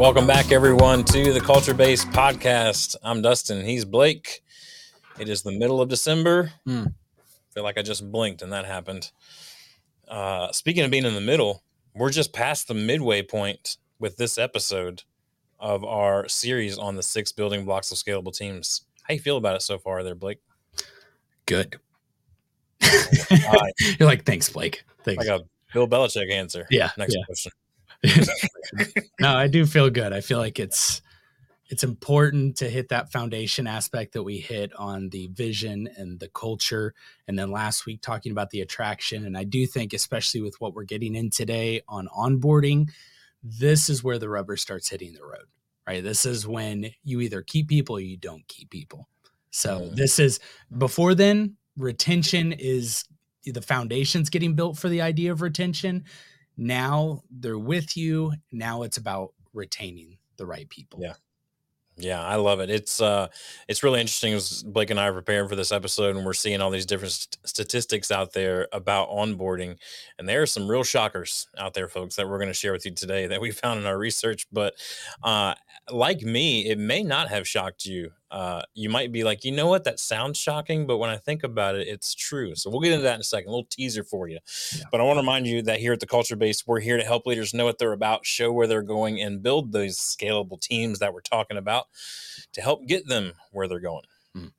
welcome back everyone to the Culture Base Podcast. I'm Dustin. He's Blake. It is the middle of December. Hmm. feel like I just blinked and that happened. Uh, speaking of being in the middle, we're just past the midway point with this episode of our series on the six building blocks of scalable teams. How you feel about it so far, there, Blake? Good. You're like, thanks, Blake. Thanks. Like a Bill Belichick answer. Yeah, Next yeah. question. no, I do feel good. I feel like it's it's important to hit that foundation aspect that we hit on the vision and the culture and then last week talking about the attraction and I do think especially with what we're getting in today on onboarding this is where the rubber starts hitting the road. Right? This is when you either keep people or you don't keep people. So Mm. this is before then retention is the foundation's getting built for the idea of retention now they're with you now it's about retaining the right people Yeah. Yeah, I love it. It's uh it's really interesting as Blake and I are preparing for this episode and we're seeing all these different st- statistics out there about onboarding and there are some real shockers out there folks that we're going to share with you today that we found in our research but uh like me, it may not have shocked you. Uh you might be like, "You know what? That sounds shocking, but when I think about it, it's true." So we'll get into that in a second. A little teaser for you. Yeah. But I want to remind you that here at the Culture Base, we're here to help leaders know what they're about, show where they're going, and build those scalable teams that we're talking about to help get them where they're going. Mm.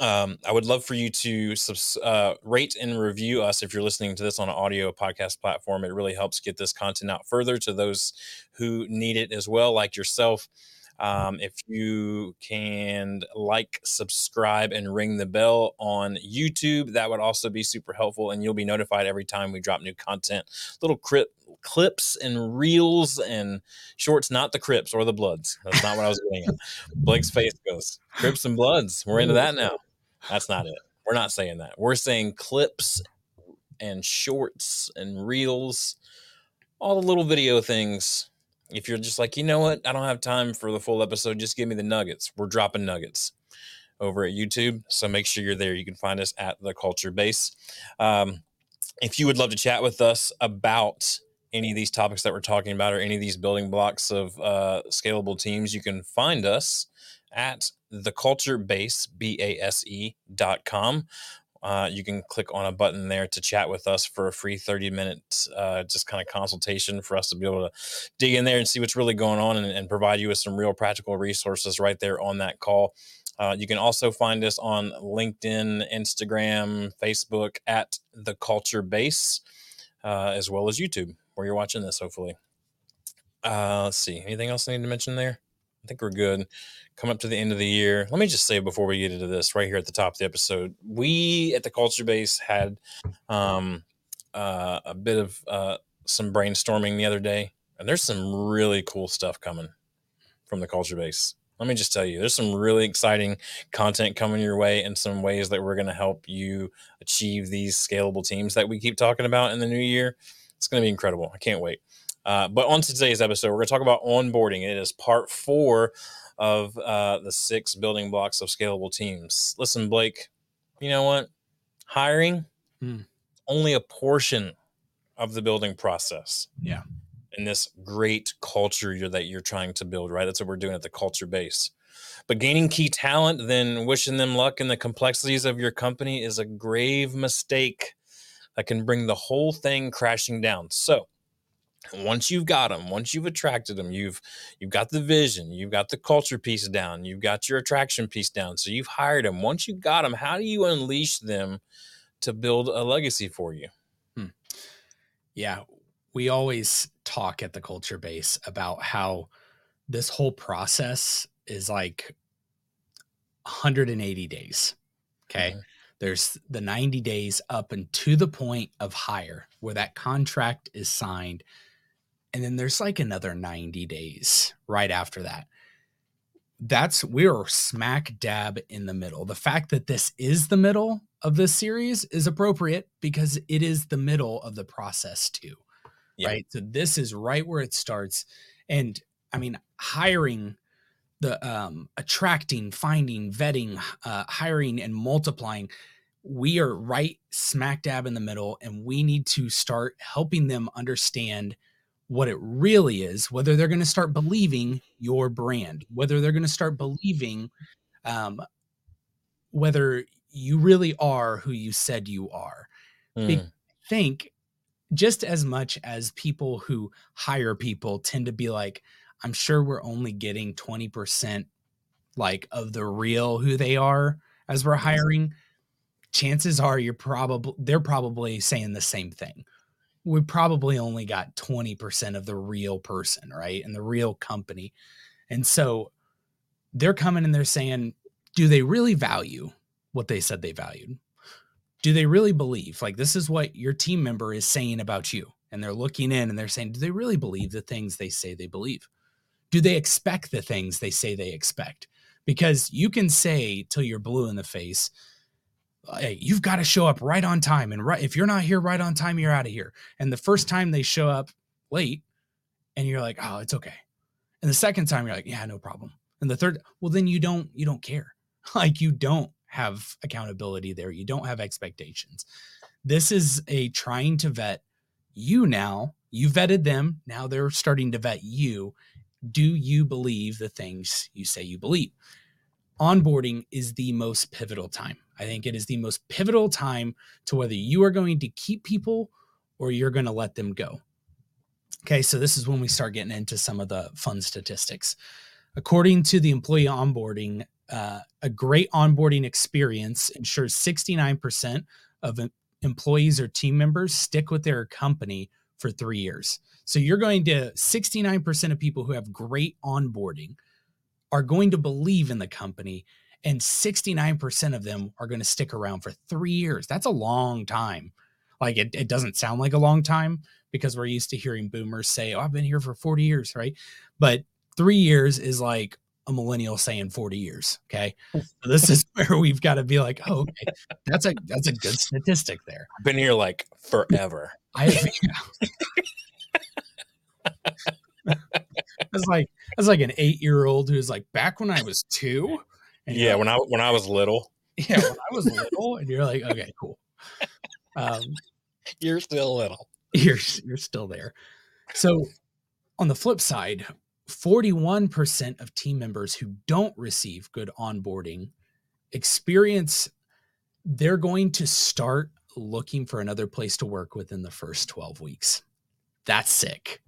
Um, I would love for you to subs- uh, rate and review us if you're listening to this on an audio podcast platform. It really helps get this content out further to those who need it as well, like yourself. Um, if you can like, subscribe, and ring the bell on YouTube, that would also be super helpful, and you'll be notified every time we drop new content. Little clips and reels and shorts, not the Crips or the Bloods. That's not what I was getting at. Blake's face goes Crips and Bloods. We're into that now. That's not it. We're not saying that. We're saying clips and shorts and reels, all the little video things. If you're just like, you know what, I don't have time for the full episode, just give me the nuggets. We're dropping nuggets over at YouTube. So make sure you're there. You can find us at the Culture Base. Um, if you would love to chat with us about any of these topics that we're talking about or any of these building blocks of uh, scalable teams, you can find us at the culture base, B A S E dot com. Uh, you can click on a button there to chat with us for a free 30 minute uh, just kind of consultation for us to be able to dig in there and see what's really going on and, and provide you with some real practical resources right there on that call. Uh, you can also find us on LinkedIn, Instagram, Facebook at the Culture Base, uh, as well as YouTube, where you're watching this, hopefully. Uh, let's see. Anything else I need to mention there? I think we're good. Come up to the end of the year. Let me just say before we get into this, right here at the top of the episode, we at the Culture Base had um, uh, a bit of uh, some brainstorming the other day, and there's some really cool stuff coming from the Culture Base. Let me just tell you, there's some really exciting content coming your way and some ways that we're going to help you achieve these scalable teams that we keep talking about in the new year. It's going to be incredible. I can't wait. Uh, but on today's episode, we're going to talk about onboarding. It is part four of uh, the six building blocks of scalable teams. Listen, Blake, you know what? Hiring Hmm. only a portion of the building process yeah in this great culture you're, that you're trying to build, right? That's what we're doing at the culture base. But gaining key talent, then wishing them luck in the complexities of your company is a grave mistake that can bring the whole thing crashing down. So, once you've got them, once you've attracted them, you've you've got the vision, you've got the culture piece down, you've got your attraction piece down. So you've hired them. Once you got them, how do you unleash them to build a legacy for you? yeah we always talk at the culture base about how this whole process is like 180 days okay Mhm. there's the 90 days up and to the point of hire where that contract is signed and then there's like another 90 days right after that. That's we're smack dab in the middle. The fact that this is the middle of this series is appropriate because it is the middle of the process too Yeah. right? So this is right where it starts. And i mean hiring the um attracting finding vetting uh hiring and multiplying we are right smack dab in the middle and we need to start helping them understand what it really is, whether they're going to start believing your brand, whether they're going to start believing um, whether you really are who you said you are. Mm. I think just as much as people who hire people tend to be like, I'm sure we're only getting 20% like of the real who they are as we're hiring. Chances are you're probably they're probably saying the same thing. We probably only got 20% of the real person, right? And the real company. And so they're coming and they're saying, do they really value what they said they valued? Do they really believe? Like, this is what your team member is saying about you. And they're looking in and they're saying, do they really believe the things they say they believe? Do they expect the things they say they expect? Because you can say till you're blue in the face, hey, you've got to show up right on time. And right, if you're not here right on time, you're out of here. And the first time they show up late, and you're like, oh, it's okay. And the second time, you're like, yeah, no problem. And the third, well, then you don't you don't care. Like you don't have accountability there. You don't have expectations. This is a trying to vet you now. You vetted them. Now they're starting to vet you. Do you believe the things you say you believe? Onboarding is the most pivotal time. I think it is the most pivotal time to whether you are going to keep people or you're going to let them go. Okay, so this is when we start getting into some of the fun statistics. According to the employee onboarding uh, a great onboarding experience ensures 69% of employees or team members stick with their company for three years. So you're going to 69% of people who have great onboarding are going to believe in the company, and 69% of them are going to stick around for three years. That's a long time. Like it, it doesn't sound like a long time because we're used to hearing boomers say, Oh, I've been here for 40 years, right? But three years is like a millennial saying 40 years. Okay. So this is where we've got to be like, oh, okay, that's a that's a good statistic there. I've been here like forever. I It's like that's like an eight year old who's like back when I was two. yeah, when I when I was little. Yeah, when I was little, and you're like, okay, cool. Um, you're still little. You're you're still there. So on the flip side, 41% of team members who don't receive good onboarding experience they're going to start looking for another place to work within the first 12 weeks. That's sick.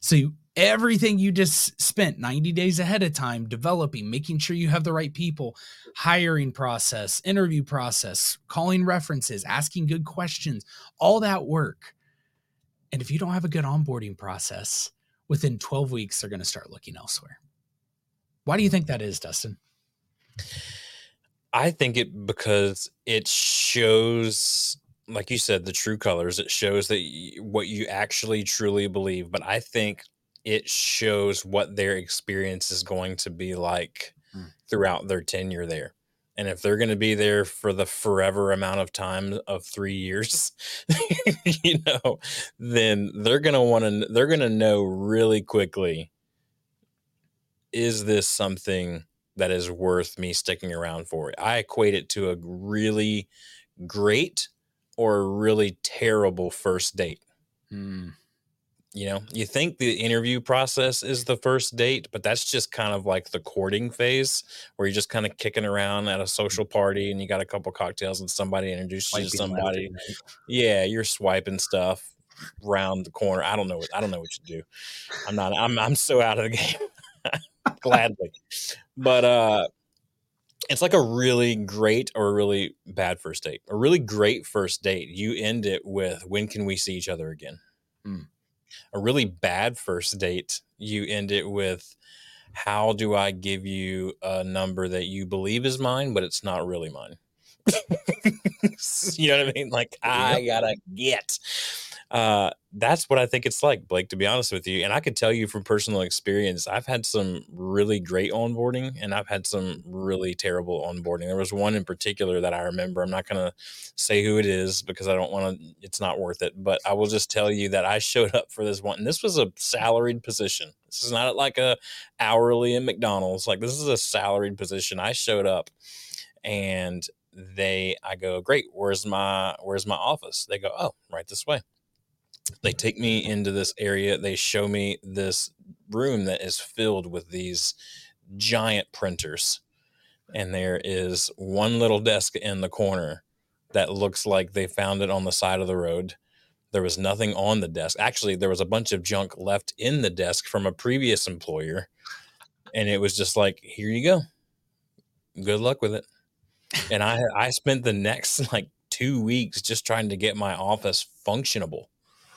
So you, everything you just spent 90 days ahead of time developing, making sure you have the right people, hiring process, interview process, calling references, asking good questions, all that work. And if you don't have a good onboarding process, within 12 weeks, they're going to start looking elsewhere. Why do you think that is, Dustin? I think it because it shows, like you said, the true colors. It shows that what you actually truly believe. But I think it shows what their experience is going to be like mm. throughout their tenure there. And if they're going to be there for the forever amount of time of three years, you know, then they're going to want to, they're going to know really quickly is this something that is worth me sticking around for? I equate it to a really great or a really terrible first date. Mm you know you think the interview process is the first date but that's just kind of like the courting phase where you're just kind of kicking around at a social party and you got a couple cocktails and somebody introduces you to somebody. yeah you're swiping stuff around the corner. I don't know what i don't know what you do. I'm not i'm, I'm so out of the game. Gladly. But uh it's like a really great or a really bad first date a really great first date. You end it with when can we see each other again? Mm a really bad first date, you end it with, how do I give you a number that you believe is mine, but it's not really mine? you know what I mean? Like, I gotta get uh, that's what I think it's like, Blake, to be honest with you. And I could tell you from personal experience, I've had some really great onboarding and I've had some really terrible onboarding. There was one in particular that I remember. I'm not going to say who it is because I don't want to, it's not worth it. But I will just tell you that I showed up for this one. And this was a salaried position. This is not like a hourly in McDonald's. Like, this is a salaried position. I showed up and they, I go, great, where's my, where's my office? They go, oh, right this way They take me into this area. They show me this room that is filled with these giant printers. And there is one little desk in the corner that looks like they found it on the side of the road. There was nothing on the desk. Actually, there was a bunch of junk left in the desk from a previous employer. And it was just like, here you go. Good luck with it. And I I spent the next like two weeks just trying to get my office functionable.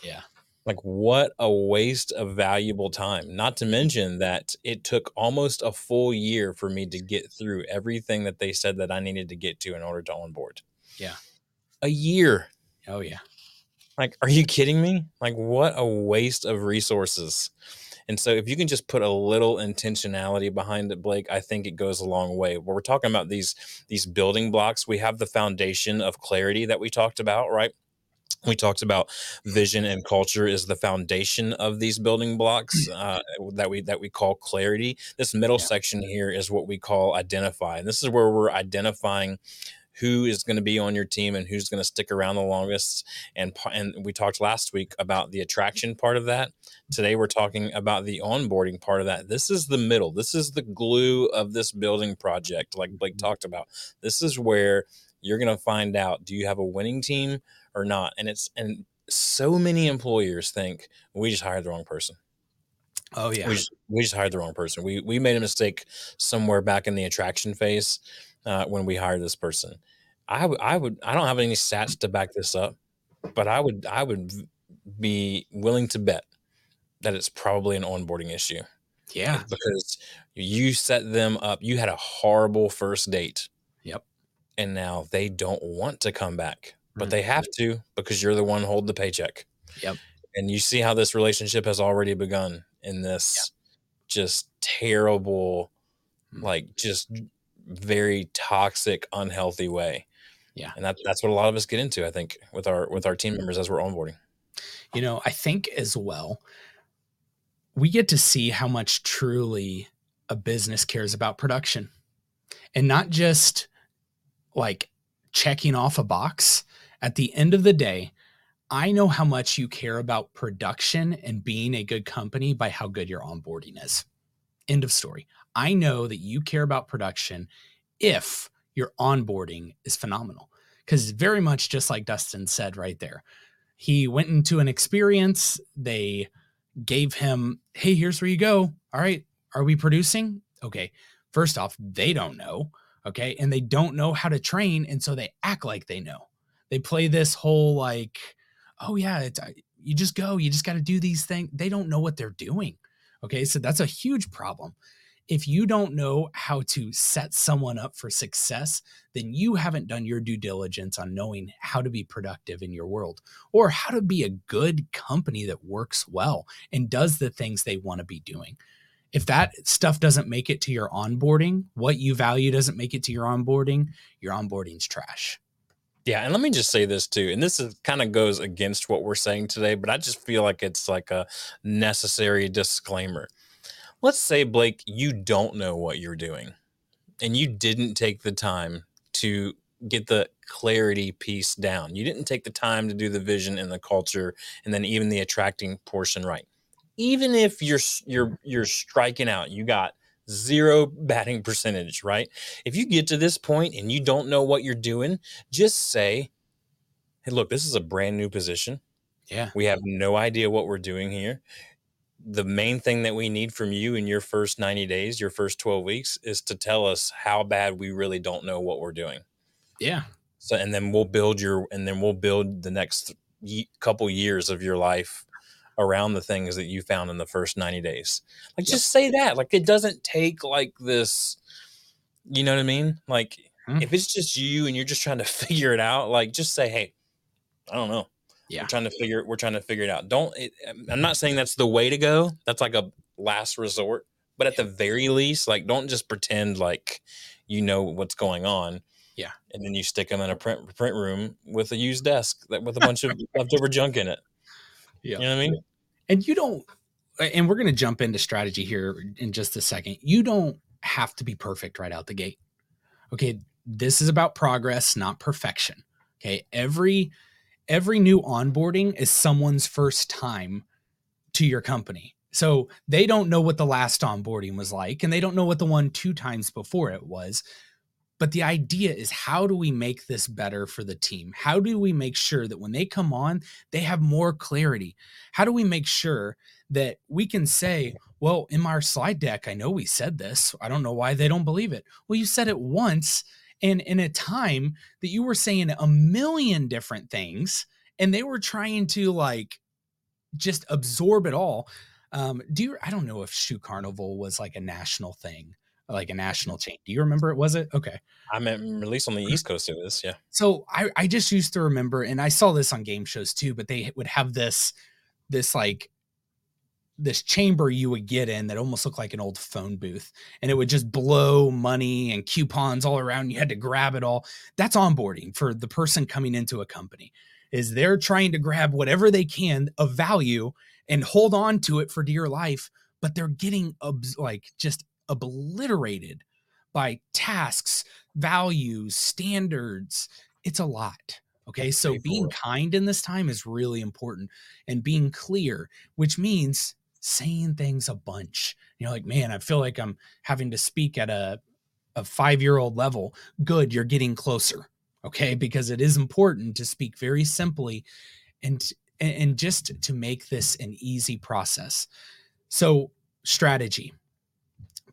Yeah. Like, what a waste of valuable time. Not to mention that it took almost a full year for me to get through everything that they said that I needed to get to in order to onboard. Yeah. A year. Oh, yeah. Like, are you kidding me? Like, what a waste of resources. And so, if you can just put a little intentionality behind it, Blake, I think it goes a long way. We're talking about these these building blocks, we have the foundation of clarity that we talked about, right? We talked about vision and culture is the foundation of these building blocks uh, that we that we call clarity. This middle yeah. section here is what we call identify and this is where we're identifying who is going to be on your team and who's going to stick around the longest and and we talked last week about the attraction part of that. Today we're talking about the onboarding part of that. This is the middle. This is the glue of this building project like blake mm-hmm. talked about. This is where you're going to find out do you have a winning team or not. And it's and so many employers think we just hired the wrong person. Oh yeah, we just, we just hired the wrong person. We we made a mistake somewhere back in the attraction phase uh, when we hired this person. I would I would I don't have any stats to back this up, but I would I would be willing to bet that it's probably an onboarding issue. Yeah, because you set them up. You had a horrible first date. Yep, and now they don't want to come back but they have to because you're the one holding the paycheck. Yep. And you see how this relationship has already begun in this yep. just terrible, mm. like just very toxic, unhealthy way. Yeah. And that, that's what a lot of us get into, I think, with our with our team members as we're onboarding. You know, I think as well, we get to see how much truly a business cares about production. And not just like checking off a box, at the end of the day, I know how much you care about production and being a good company by how good your onboarding is. End of story. I know that you care about production if your onboarding is phenomenal. Because very much just like Dustin said right there, he went into an experience. They gave him, hey, here's where you go. All right. Are we producing? Okay. First off, they don't know. Okay. And they don't know how to train. And so they act like they know they play this whole like, oh yeah, it's you just go, you just got to do these things. They don't know what they're doing. Okay, so that's a huge problem. If you don't know how to set someone up for success, then you haven't done your due diligence on knowing how to be productive in your world or how to be a good company that works well and does the things they want to be doing. If that stuff doesn't make it to your onboarding, what you value doesn't make it to your onboarding, your onboarding's trash. Yeah, and let me just say this too, and this is kind of goes against what we're saying today, but I just feel like it's like a necessary disclaimer. Let's say Blake, you don't know what you're doing, and you didn't take the time to get the clarity piece down. You didn't take the time to do the vision and the culture, and then even the attracting portion right. Even if you're you're you're striking out, you got zero batting percentage, right? If you get to this point and you don't know what you're doing, just say, Hey, look, this is a brand new position. Yeah. We have no idea what we're doing here. The main thing that we need from you in your first 90 days, your first 12 weeks, is to tell us how bad we really don't know what we're doing. Yeah. So, and then we'll build your, and then we'll build the next couple years of your life around the things that you found in the first 90 days. Like, yep. just say that. Like, it doesn't take like this, you know what I mean? Like, hmm. if it's just you and you're just trying to figure it out, like, just say, hey, I don't know. Yeah. We're trying to figure, we're trying to figure it out. Don't, it, I'm not saying that's the way to go. That's like a last resort. But at the very least, like, don't just pretend like you know what's going on. Yeah. And then you stick them in a print print room with a used desk that with a bunch of leftover junk in it. Yeah. You know what I mean? And you don't, and we're going to jump into strategy here in just a second. You don't have to be perfect right out the gate. Okay. This is about progress, not perfection. Okay. Every, every new onboarding is someone's first time to your company. So they don't know what the last onboarding was like, and they don't know what the one two times before it was. But the idea is how do we make this better for the team? How do we make sure that when they come on, they have more clarity? How do we make sure that we can say, well, in our slide deck, I know we said this. I don't know why they don't believe it. Well, you said it once and in a time that you were saying a million different things and they were trying to like just absorb it all. Um, do you, I don't know if Shoe Carnival was like a national thing, like a national chain. Do you remember it? Was it? Okay. I meant mm. at least on the East Coast it was, yeah. So I, I just used to remember, and I saw this on game shows too, but they would have this, this like this chamber you would get in that almost looked like an old phone booth and it would just blow money and coupons all around you had to grab it all that's onboarding for the person coming into a company is they're trying to grab whatever they can of value and hold on to it for dear life but they're getting like just obliterated by tasks values standards it's a lot okay so being kind in this time is really important and being clear which means saying things a bunch. You're like, man, I feel like I'm having to speak at a, a five year old level. Good, you're getting closer. Okay. Because it is important to speak very simply and and just to make this an easy process. So, strategy.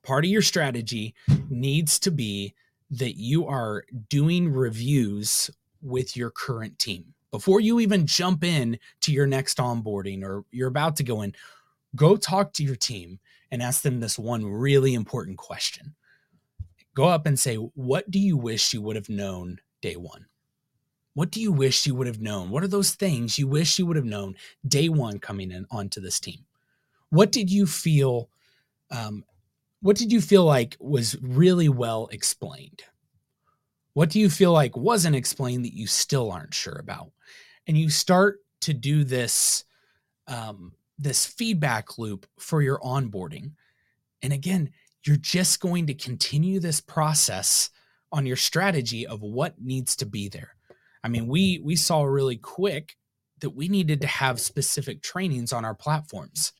Part of your strategy needs to be that you are doing reviews with your current team before you even jump in to your next onboarding or you're about to go in go talk to your team and ask them this one really important question. Go up and say, What do you wish you would have known day one? What do you wish you would have known? What are those things you wish you would have known day one coming in onto this team? What did you feel? Um, what did you feel like was really well explained? What do you feel like wasn't explained that you still aren't sure about? And you start to do this um, this feedback loop for your onboarding. And again, you're just going to continue this process on your strategy of what needs to be there. I mean, we we saw really quick that we needed to have specific trainings on our platforms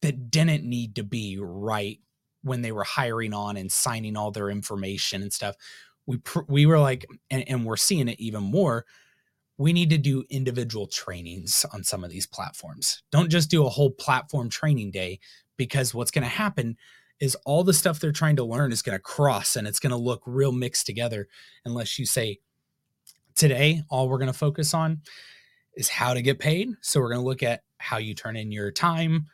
that didn't need to be right when they were hiring on and signing all their information and stuff. We pr- we were like, and, and we're seeing it even more we need to do individual trainings on some of these platforms. Don't just do a whole platform training day because what's going to happen is all the stuff they're trying to learn is going to cross and it's going to look real mixed together unless you say today all we're going to focus on is how to get paid. So we're going to look at how you turn in your time,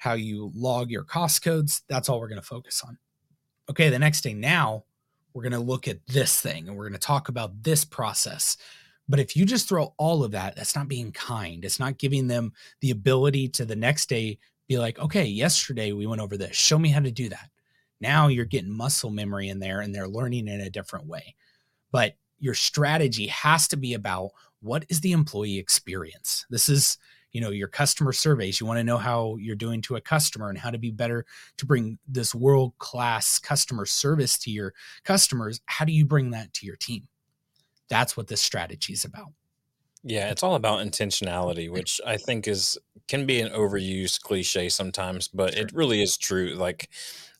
how you log your cost codes. That's all we're going to focus on. Okay, the next day now we're going to look at this thing and we're going to talk about this process but if you just throw all of that, that's not being kind. It's not giving them the ability to the next day be like, okay, yesterday we went over this. Show me how to do that. Now you're getting muscle memory in there and they're learning in a different way. But your strategy has to be about what is the employee experience? This is, you know, your customer surveys. You want to know how you're doing to a customer and how to be better to bring this world class customer service to your customers. How do you bring that to your team? That's what this strategy is about. Yeah, it's all about intentionality, which I think is can be an overused cliche sometimes, but sure. it really is true. Like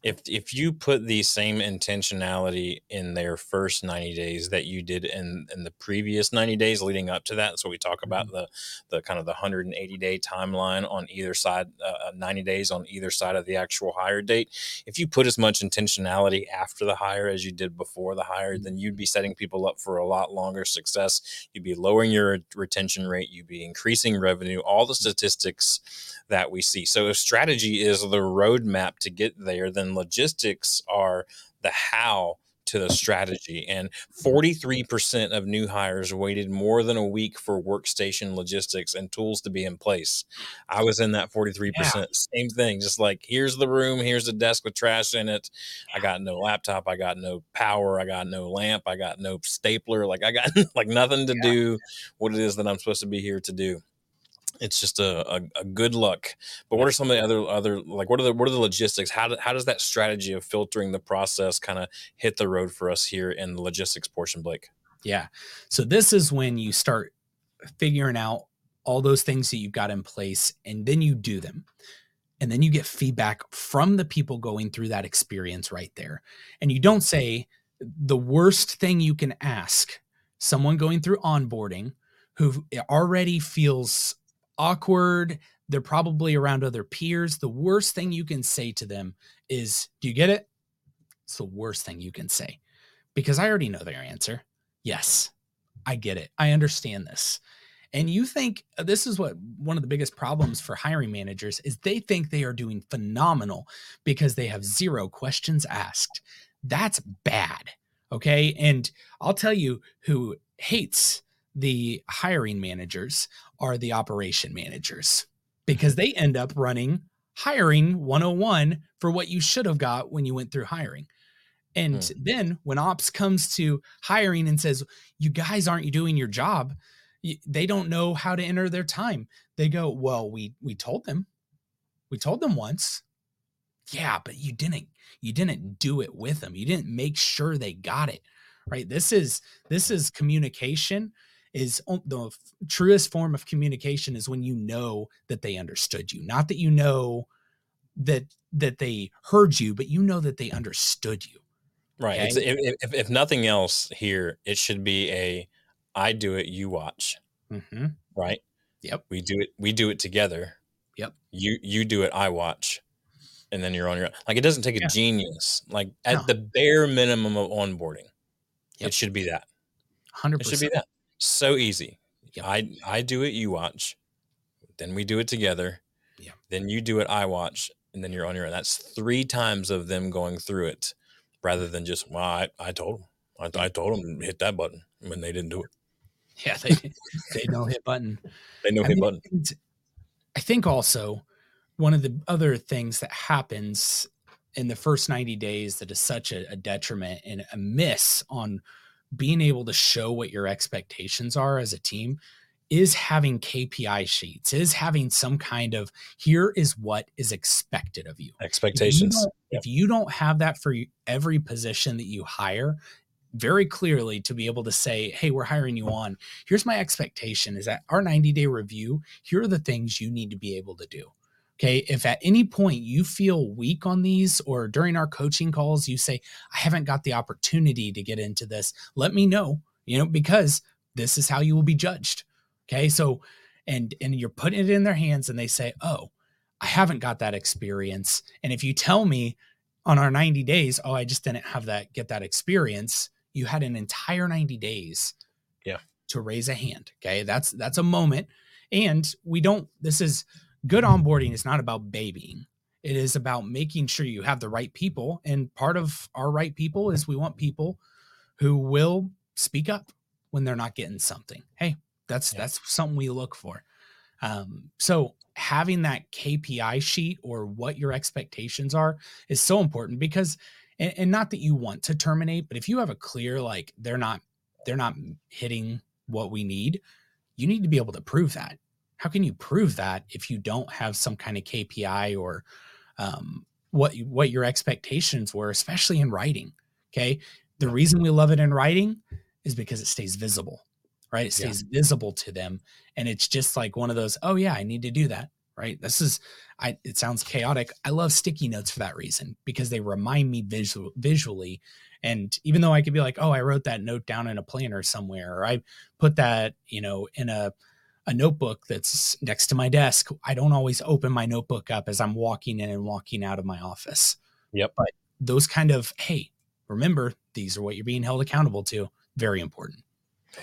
if if you put the same intentionality in their first 90 days that you did in in the previous 90 days leading up to that so we talk about mm-hmm. the the kind of the 180 day timeline on either side uh, uh 90 days on either side of the actual hire date if you put as much intentionality after the hire as you did before the hire then you'd be setting people up for a lot longer success. You'd be lowering your retention rate. You'd be increasing revenue all the statistics that we see. So if strategy is the roadmap to get there then logistics are the how to the mm-hmm. strategy. And mm-hmm. 43% of new hires waited more than a week for workstation logistics and tools to be in place. I was in that 43%. Yeah. Same thing. Just like, here's the room, here's the desk with trash in it. I got no laptop, I got no power, I got no lamp, I got no stapler. Like, I got like nothing to yeah. do what it is that I'm supposed to be here to do it's just a, a, a, good luck. But what are some of the other other like what are the what are the logistics? How do, how does that strategy of filtering the process kind of hit the road for us here in the logistics portion, Blake? Yeah. So this is when you start figuring out all those things that you've got in place and then you do them and then you get feedback from the people going through that experience right there and you don't say the worst thing you can ask someone going through onboarding who already feels awkward they're probably around other peers the worst thing you can say to them is do you get it it's the worst thing you can say because i already know their answer yes i get it i understand this and you think uh, this is what one of the biggest problems for hiring managers is they think they are doing phenomenal because they have zero questions asked. That's bad. Okay. And I'll tell you who hates the hiring managers are the operation managers because they end up running hiring 101 for what you should have got when you went through hiring. And hmm. then when ops comes to hiring and says, You guys aren't you doing your job? they don't know how to enter their time. They go, "Well, we we told them. We told them once." Yeah, but you didn't you didn't do it with them. You didn't make sure they got it. Right? This is this is communication is the truest form of communication is when you know that they understood you. Not that you know that that they heard you, but you know that they understood you. Right. Okay? If, if, if nothing else here, it should be a I do it, you watch. Mm-hmm. Right? Yep. We do it. We do it together. Yep. You you do it. I watch, and then you're on your own. Like it doesn't take a genius. Like at no. the bare minimum of onboarding, yep. it should be that. Hundred. It should be that. So easy. Yep. I I do it. You watch. Then we do it together. Yeah. Then you do it. I watch, and then you're on your own. That's three times of them going through it, rather than just well, I, I told them. I, I told them hit that button when they didn't do it. Yeah, they they know hit button. They know I hit mean, button. I think also one of the other things that happens in the first 90 days that is such a, a detriment and a miss on being able to show what your expectations are as a team is having KPI sheets, is having some kind of here is what is expected of you. Expectations. If you yep. if you don't have that for every position that you hire, very clearly to be able to say, hey, we're hiring you on. Here's my expectation is that our 90 day review, here are the things you need to be able to do. Okay. If at any point you feel weak on these or during our coaching calls, you say, I haven't got the opportunity to get into this, let me know, you know, because this is how you will be judged. Okay. So, and, and you're putting it in their hands and they say, oh, I haven't got that experience. And if you tell me on our 90 days, oh, I just didn't have that, get that experience, you had an entire 90 days yeah to raise a hand okay that's that's a moment and we don't this is good onboarding is not about babying it is about making sure you have the right people and part of our right people is we want people who will speak up when they're not getting something hey that's yeah. that's something we look for um, so having that kpi sheet or what your expectations are is so important because and, and not that you want to terminate, but if you have a clear like they're not they're not hitting what we need, you need to be able to prove that. How can you prove that if you don't have some kind of KPI or um, what what your expectations were, especially in writing? Okay, the reason we love it in writing is because it stays visible, right? It stays yeah. visible to them, and it's just like one of those. Oh yeah, I need to do that right? This is I it sounds chaotic. I love sticky notes for that reason because they remind me visual, visually and even though I could be like, "Oh, I wrote that note down in a planner somewhere or I put that, you know, in a a notebook that's next to my desk. I don't always open my notebook up as I'm walking in and walking out of my office. Yep. But those kind of, hey, remember, these are what you're being held accountable to. Very important.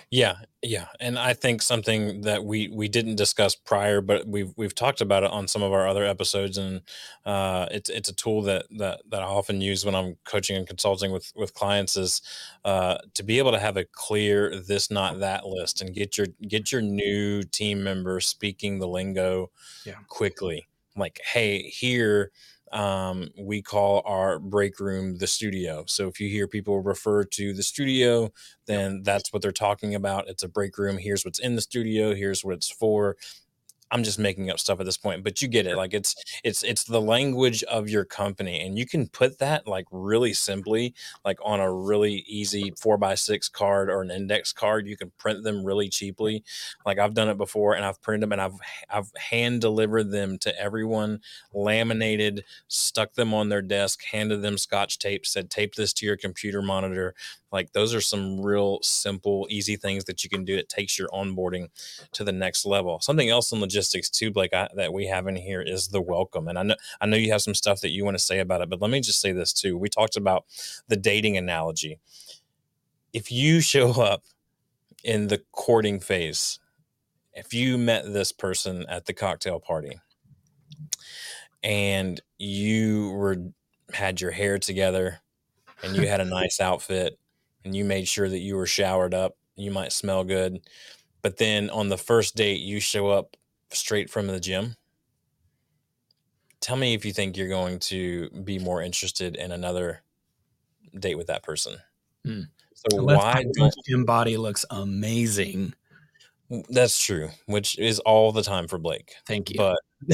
Yeah, yeah, and I think something that we we didn't discuss prior, but we've we've talked about it on some of our other episodes, and uh, it's it's a tool that that that I often use when I'm coaching and consulting with with clients is uh, to be able to have a clear this not that list and get your get your new team member speaking the lingo yeah. quickly. Like, hey, here um, we call our break room the studio. So if you hear people refer to the studio, then that's what they're talking about. It's a break room. Here's what's in the studio. Here's what it's for. I'm just making up stuff at this point, but you get it. Like it's it's it's the language of your company, and you can put that like really simply, like on a really easy four by six card or an index card. You can print them really cheaply. Like I've done it before, and I've printed them, and I've I've hand delivered them to everyone, laminated, stuck them on their desk, handed them scotch tape, said tape this to your computer monitor. Like those are some real simple, easy things that you can do. It takes your onboarding to the next level. Something else in logistics too, Blake, I, that we have in here is the welcome. And I know I know you have some stuff that you want to say about it, but let me just say this too. We talked about the dating analogy. If you show up in the courting phase, if you met this person at the cocktail party and you were had your hair together and you had a nice outfit and you made sure that you were showered up, you might smell good. But then on the first date, you show up straight from the gym. Tell me if you think you're going to be more interested in another date with that person. Hmm. So Unless why don't gym body looks amazing? That's true, which is all the time for Blake. Thank you. But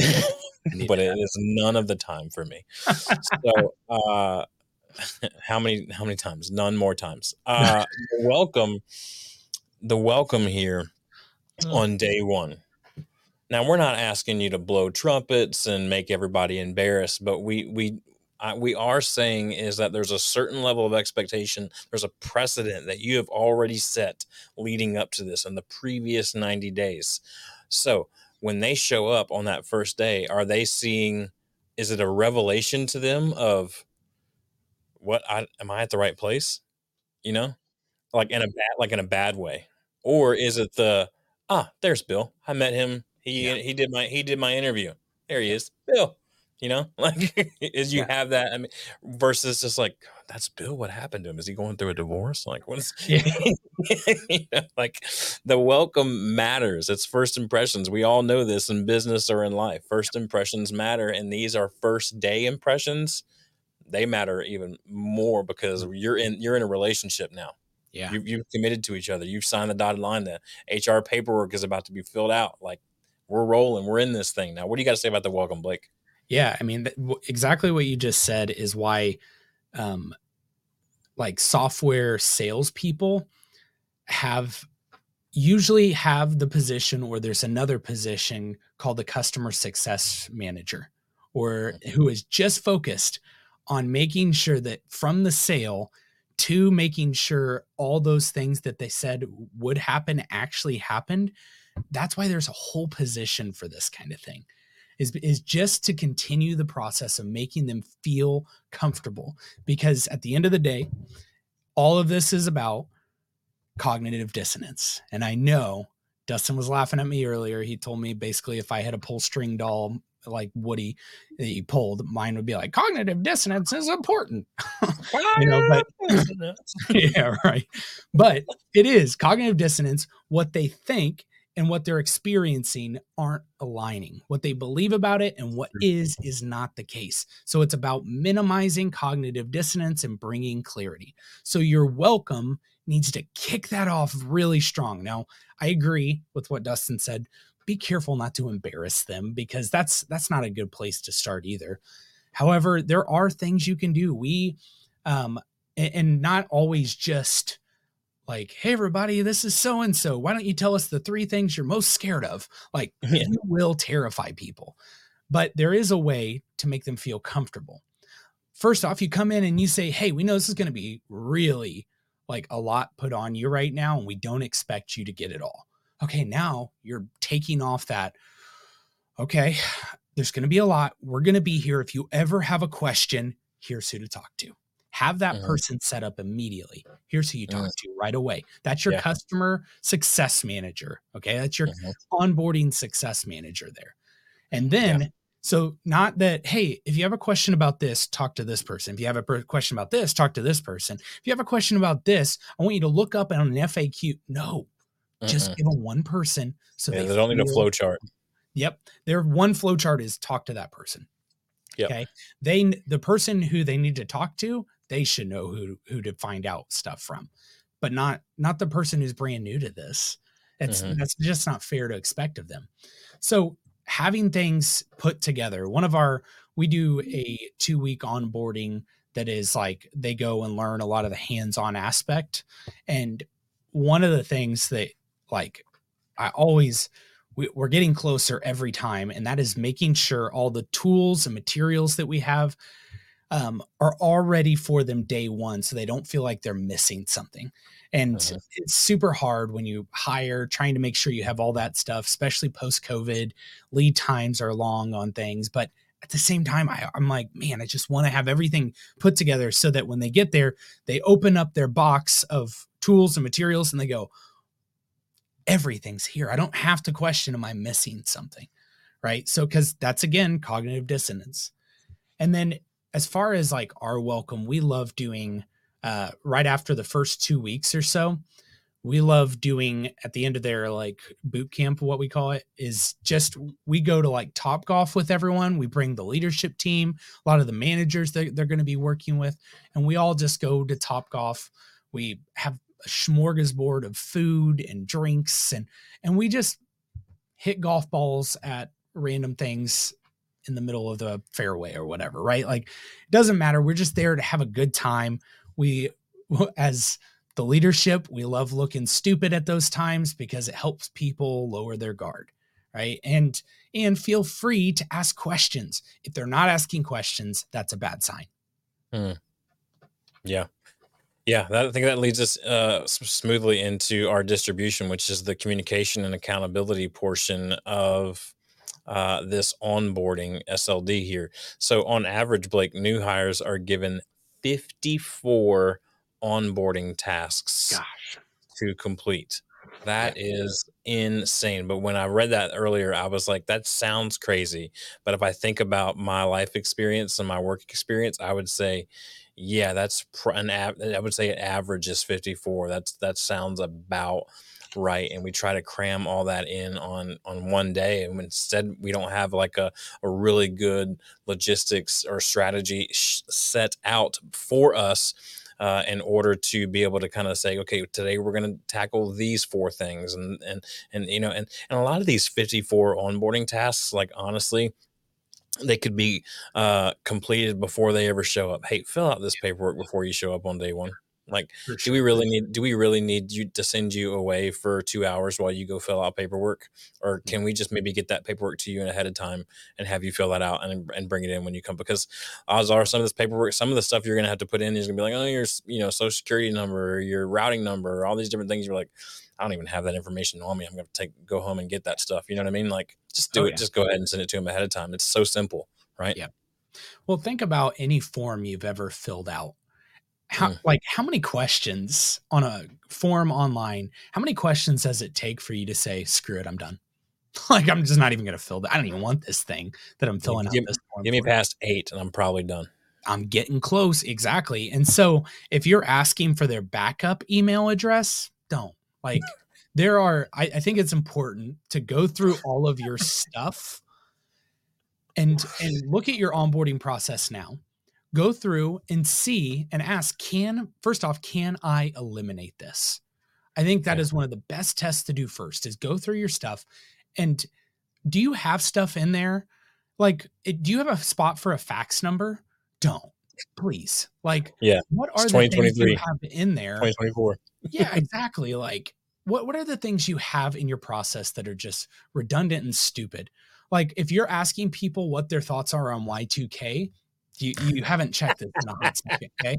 but it is none of the time for me. so uh how many how many times? None more times. Uh, welcome, the welcome here oh. on day one. Now we're not asking you to blow trumpets and make everybody embarrassed, but we we uh, we are saying is that there's a certain level of expectation. There's a precedent that you have already set leading up to this in the previous 90 days. So when they show up on that first day, are they seeing? Is it a revelation to them of what I am I at the right place? You know, like in a bad like in a bad way, or is it the ah there's Bill I met him he yeah. he did my he did my interview there he is Bill you know like is you yeah. have that I mean versus just like that's Bill what happened to him is he going through a divorce like what is you know, like the welcome matters it's first impressions we all know this in business or in life first impressions matter and these are first day impressions they matter even more because mm. you're in you're in a relationship now. Yeah, you, you've committed to each other. You've signed the dotted line. The HR paperwork is about to be filled out. Like we're rolling. We're in this thing now. What do you got to say about the welcome, Blake? Yeah, I mean, exactly what you just said is why, um, like software salespeople have usually have the position, or there's another position called the customer success manager, or mm-hmm. who is just focused on making sure that from the sale to making sure all those things that they said would happen actually happened that's why there's a whole position for this kind of thing is, is just to continue the process of making them feel comfortable because at the end of the day all of this is about cognitive dissonance and i know dustin was laughing at me earlier he told me basically if i had a pull string doll like Woody that you pulled, mine would be like cognitive dissonance is important. you know, but yeah, right. But it is cognitive dissonance. What they think and what they're experiencing aren't aligning. What they believe about it and what is is not the case. So it's about minimizing cognitive dissonance and bringing clarity. So your welcome needs to kick that off really strong. Now, I agree with what Dustin said be careful not to embarrass them because that's that's not a good place to start either. However, there are things you can do. We um and, and not always just like, hey everybody, this is so and so. Why don't you tell us the three things you're most scared of? Like yeah. you will terrify people. But there is a way to make them feel comfortable. First off, you come in and you say, "Hey, we know this is going to be really like a lot put on you right now and we don't expect you to get it all." okay, now you're taking off that, okay, there's going to be a lot. We're going to be here. If you ever have a question, here's who to talk to. Have that mm-hmm. person set up immediately. Here's who you talk mm-hmm. to right away. That's your yeah. customer success manager. Okay. That's your mm-hmm. onboarding success manager there. And then, yeah. so not that, hey, if you have a question about this, talk to this person. If you have a question about this, talk to this person. If you have a question about this, I want you to look up on an FAQ. No, just give them one person. So yeah, they, they don't need a flow chart. Yep. Their one flow chart is talk to that person. Yep. Okay. They the person who they need to talk to, they should know who who to find out stuff from, but not not the person who's brand new to this. It's mm-hmm. that's just not fair to expect of them. So having things put together. One of our we do a two week onboarding that is like they go and learn a lot of the hands-on aspect and one of the things that like i always we, are getting closer every time and that is making sure all the tools and materials that we have um, are all ready for them day one so they don't feel like they're missing something and uh-huh. it's super hard when you hire trying to make sure you have all that stuff especially post covid lead times are long on things but at the same time, I, I'm like, man, I just want to have everything put together so that when they get there, they open up their box of tools and materials and they go, everything's here. I don't have to question, am I missing something? Right. So, because that's again cognitive dissonance. And then as far as like our welcome, we love doing uh, right after the first two weeks or so, we love doing at the end of their like boot camp what we call it is just we go to like Topgolf with everyone we bring the leadership team a lot of the managers that they're going to be working with and we all just go to Topgolf. We have a smorgasbord of food and drinks and and we just hit golf balls at random things in the middle of the fairway or whatever right like it doesn't matter we're just there to have a good time we as the leadership, we love looking stupid at those times because it helps people lower their guard, right? And and feel free to ask questions. If they're not asking questions, that's a bad sign. Hmm. Yeah. Yeah, that, I think that leads us uh, smoothly into our distribution, which is the communication and accountability portion of uh, this onboarding SLD here. So, on average, Blake, new hires are given 54 onboarding tasks Gosh. to complete. That is insane. But when I read that earlier, I was like, that sounds crazy. But if I think about my life experience and my work experience, I would say, yeah, that's pr- an av- I would say an average is 54. That's that sounds about right and we try to cram all that in on on one day and instead we don't have like a, a really good logistics or strategy sh- set out for us uh, in order to be able to kind of say, okay, today we're going to tackle these four things, and and and you know, and and a lot of these fifty four onboarding tasks, like honestly, they could be uh, completed before they ever show up. Hey, fill out this paperwork before you show up on day one. Like, sure. do we really need? Do we really need you to send you away for two hours while you go fill out paperwork, or mm. can we just maybe get that paperwork to you ahead of time and have you fill that out and and bring it in when you come? Because odds are some of this paperwork, some of the stuff you're gonna have to put in is gonna be like, oh, your you know social security number, your routing number, all these different things. You're like, I don't even have that information on me. I'm gonna take go home and get that stuff. You know what I mean? Like, just do oh, it. Yeah. Just go ahead and send it to them ahead of time. It's so simple, right? Yeah. Well, think about any form you've ever filled out how mm. like how many questions on a form online how many questions does it take for you to say screw it i'm done. Like i'm just not even going to fill that i don't even want this thing that i'm filling give, out give me past eight and i'm probably done. I'm getting close exactly and so if you're asking for their backup email address don't. Like there are I, I think it's important to go through all of your stuff and and look at your onboarding process now go through and see and ask can first off can i eliminate this? I think that is one of the best tests to do first is go through your stuff. And do you have stuff in there? Like eh, do you have a spot for a fax number? Don't please. Like yeah. what are the things you have in there? 2024 yeah exactly like what what are the things you have in your process that are just redundant and stupid? Like if you're asking people what their thoughts are on y2k you you haven't checked this in a hot second, okay?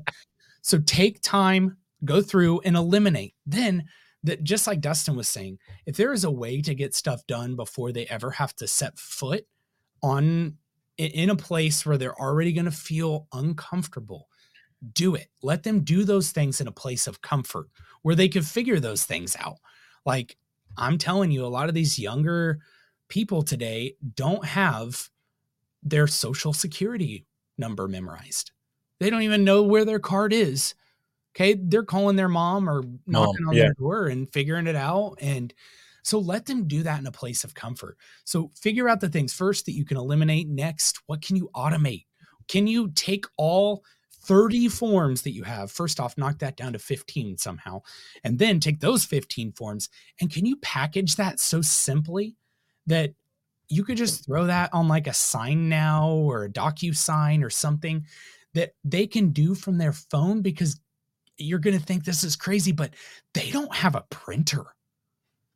So take time, go through and eliminate. Then that just like Dustin was saying, if there is a way to get stuff done before they ever have to set foot on in a place where they're already going to feel uncomfortable, do it. Let them do those things in a place of comfort where they can figure those things out. Like I'm telling you, a lot of these younger people today don't have their social security number memorized. They don't even know where their card is. Okay. They're calling their mom or knocking mom, on yeah. their door and figuring it out. And so let them do that in a place of comfort. So figure out the things first that you can eliminate. Next, what can you automate? Can you take all 30 forms that you have? First off, knock that down to 15 somehow. And then take those 15 forms and can you package that so simply that you could just throw that on like a SignNow or a DocuSign or something that they can do from their phone because you're going to think this is crazy but they don't have a printer.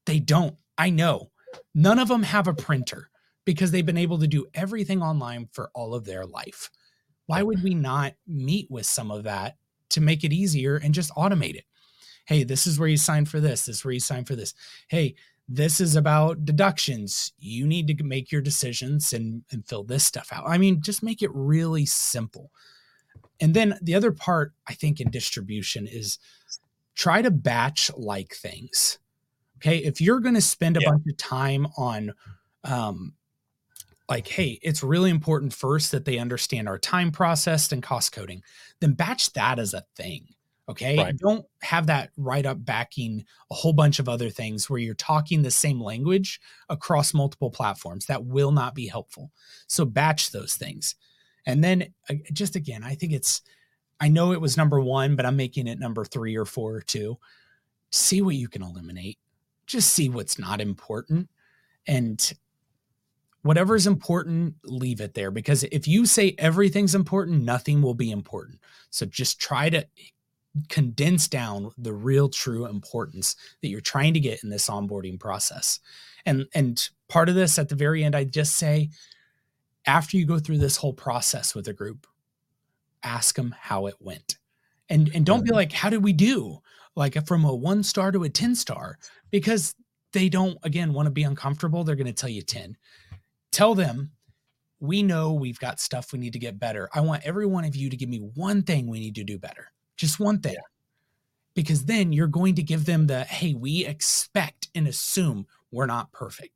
They don't. I know. None of them have a printer because they've been able to do everything online for all of their life. Why would we not meet with some of that to make it easier and just automate it? Hey this is where you sign for this. This is where you sign for this. Hey this is about deductions. You need to make your decisions and, and fill this stuff out. I mean, just make it really simple. And then the other part, I think, in distribution is try to batch like things. Okay. If you're going to spend a yeah. bunch of time on, um, like, hey, it's really important first that they understand our time processed and cost coding, then batch that as a thing. Okay. Right. Don't have that write up backing a whole bunch of other things where you're talking the same language across multiple platforms. That will not be helpful. So batch those things. And then uh, just again, I think it's, I know it was number one, but I'm making it number three or four or two. See what you can eliminate. Just see what's not important. And whatever is important, leave it there. Because if you say everything's important, nothing will be important. So just try to condense down the real true importance that you're trying to get in this onboarding process. And and part of this at the very end I just say after you go through this whole process with a group ask them how it went. And and don't be mm-hmm. like how did we do? Like uh, from a 1 star to a 10 star because they don't again want to be uncomfortable, they're going to tell you 10. Tell them we know we've got stuff we need to get better. I want every one of you to give me one thing we need to do better just one thing. Yeah. Because then you're going to give them the, hey, we expect and assume we're not perfect.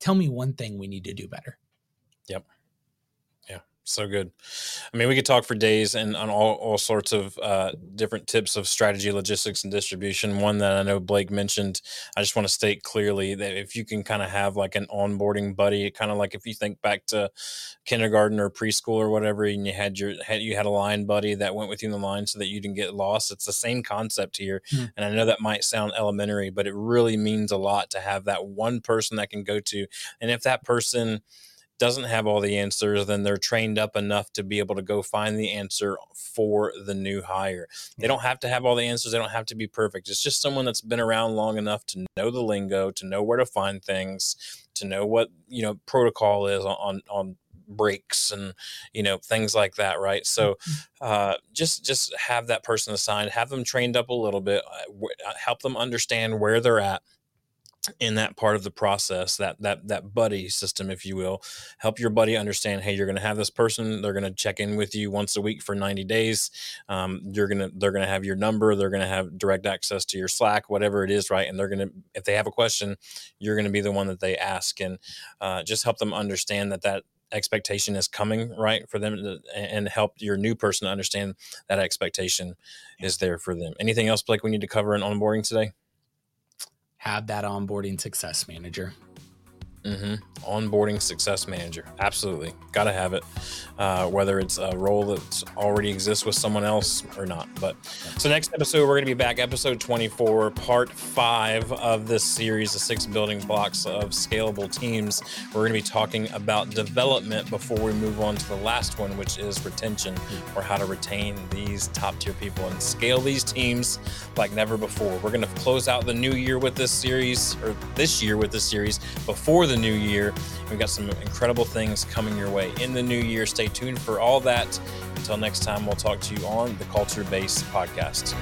Tell me one thing we need to do better. Yep so good. I mean, we could talk for days and on all, all sorts of uh, different tips of strategy, logistics, and distribution. One that I know Blake mentioned, I just want to state clearly that if you can kind of have like an onboarding buddy, kind of like if you think back to kindergarten or preschool or whatever, and you had your had you had a line buddy that went with you in the line so that you didn't get lost. It's the same concept here, mm. and I know that might sound elementary, but it really means a lot to have that one person that can go to, and if that person doesn't have all the answers, then they're trained up enough to be able to go find the answer for the new hire. They don't have to have all the answers. They don't have to be perfect. It's just someone that's been around long enough to know the lingo, to know where to find things, to know what you know protocol is on on breaks and you know things like that right so mm-hmm. uh, just just have that person assigned have them trained up a little bit uh, uh, help them understand where they're at in that part of the process that that that buddy system if you will help your buddy understand hey you're going to have this person they're going to check in with you once a week for 90 days. Um, you're going to they're going to have your number they're going to have direct access to your slack whatever it is right? And they're going to if they have a question you're going to be the one that they ask. And uh, just help them understand that that expectation is coming right for them to, and help your new person understand that expectation is there for them. Anything else blake we need to cover in onboarding today have that onboarding success manager. Mm-hmm. Onboarding success manager. Absolutely. Got to have it, uh, whether it's a role that already exists with someone else or not. But so, next episode, we're going to be back, episode 24, part five of this series, the six building blocks of scalable teams. We're going to be talking about development before we move on to the last one, which is retention or how to retain these top tier people and scale these teams like never before. We're going to close out the new year with this series, or this year with this series before the the new year. We've got some incredible things coming your way in the new year. Stay tuned for all that. Until next time, we'll talk to you on the Culture Base podcast.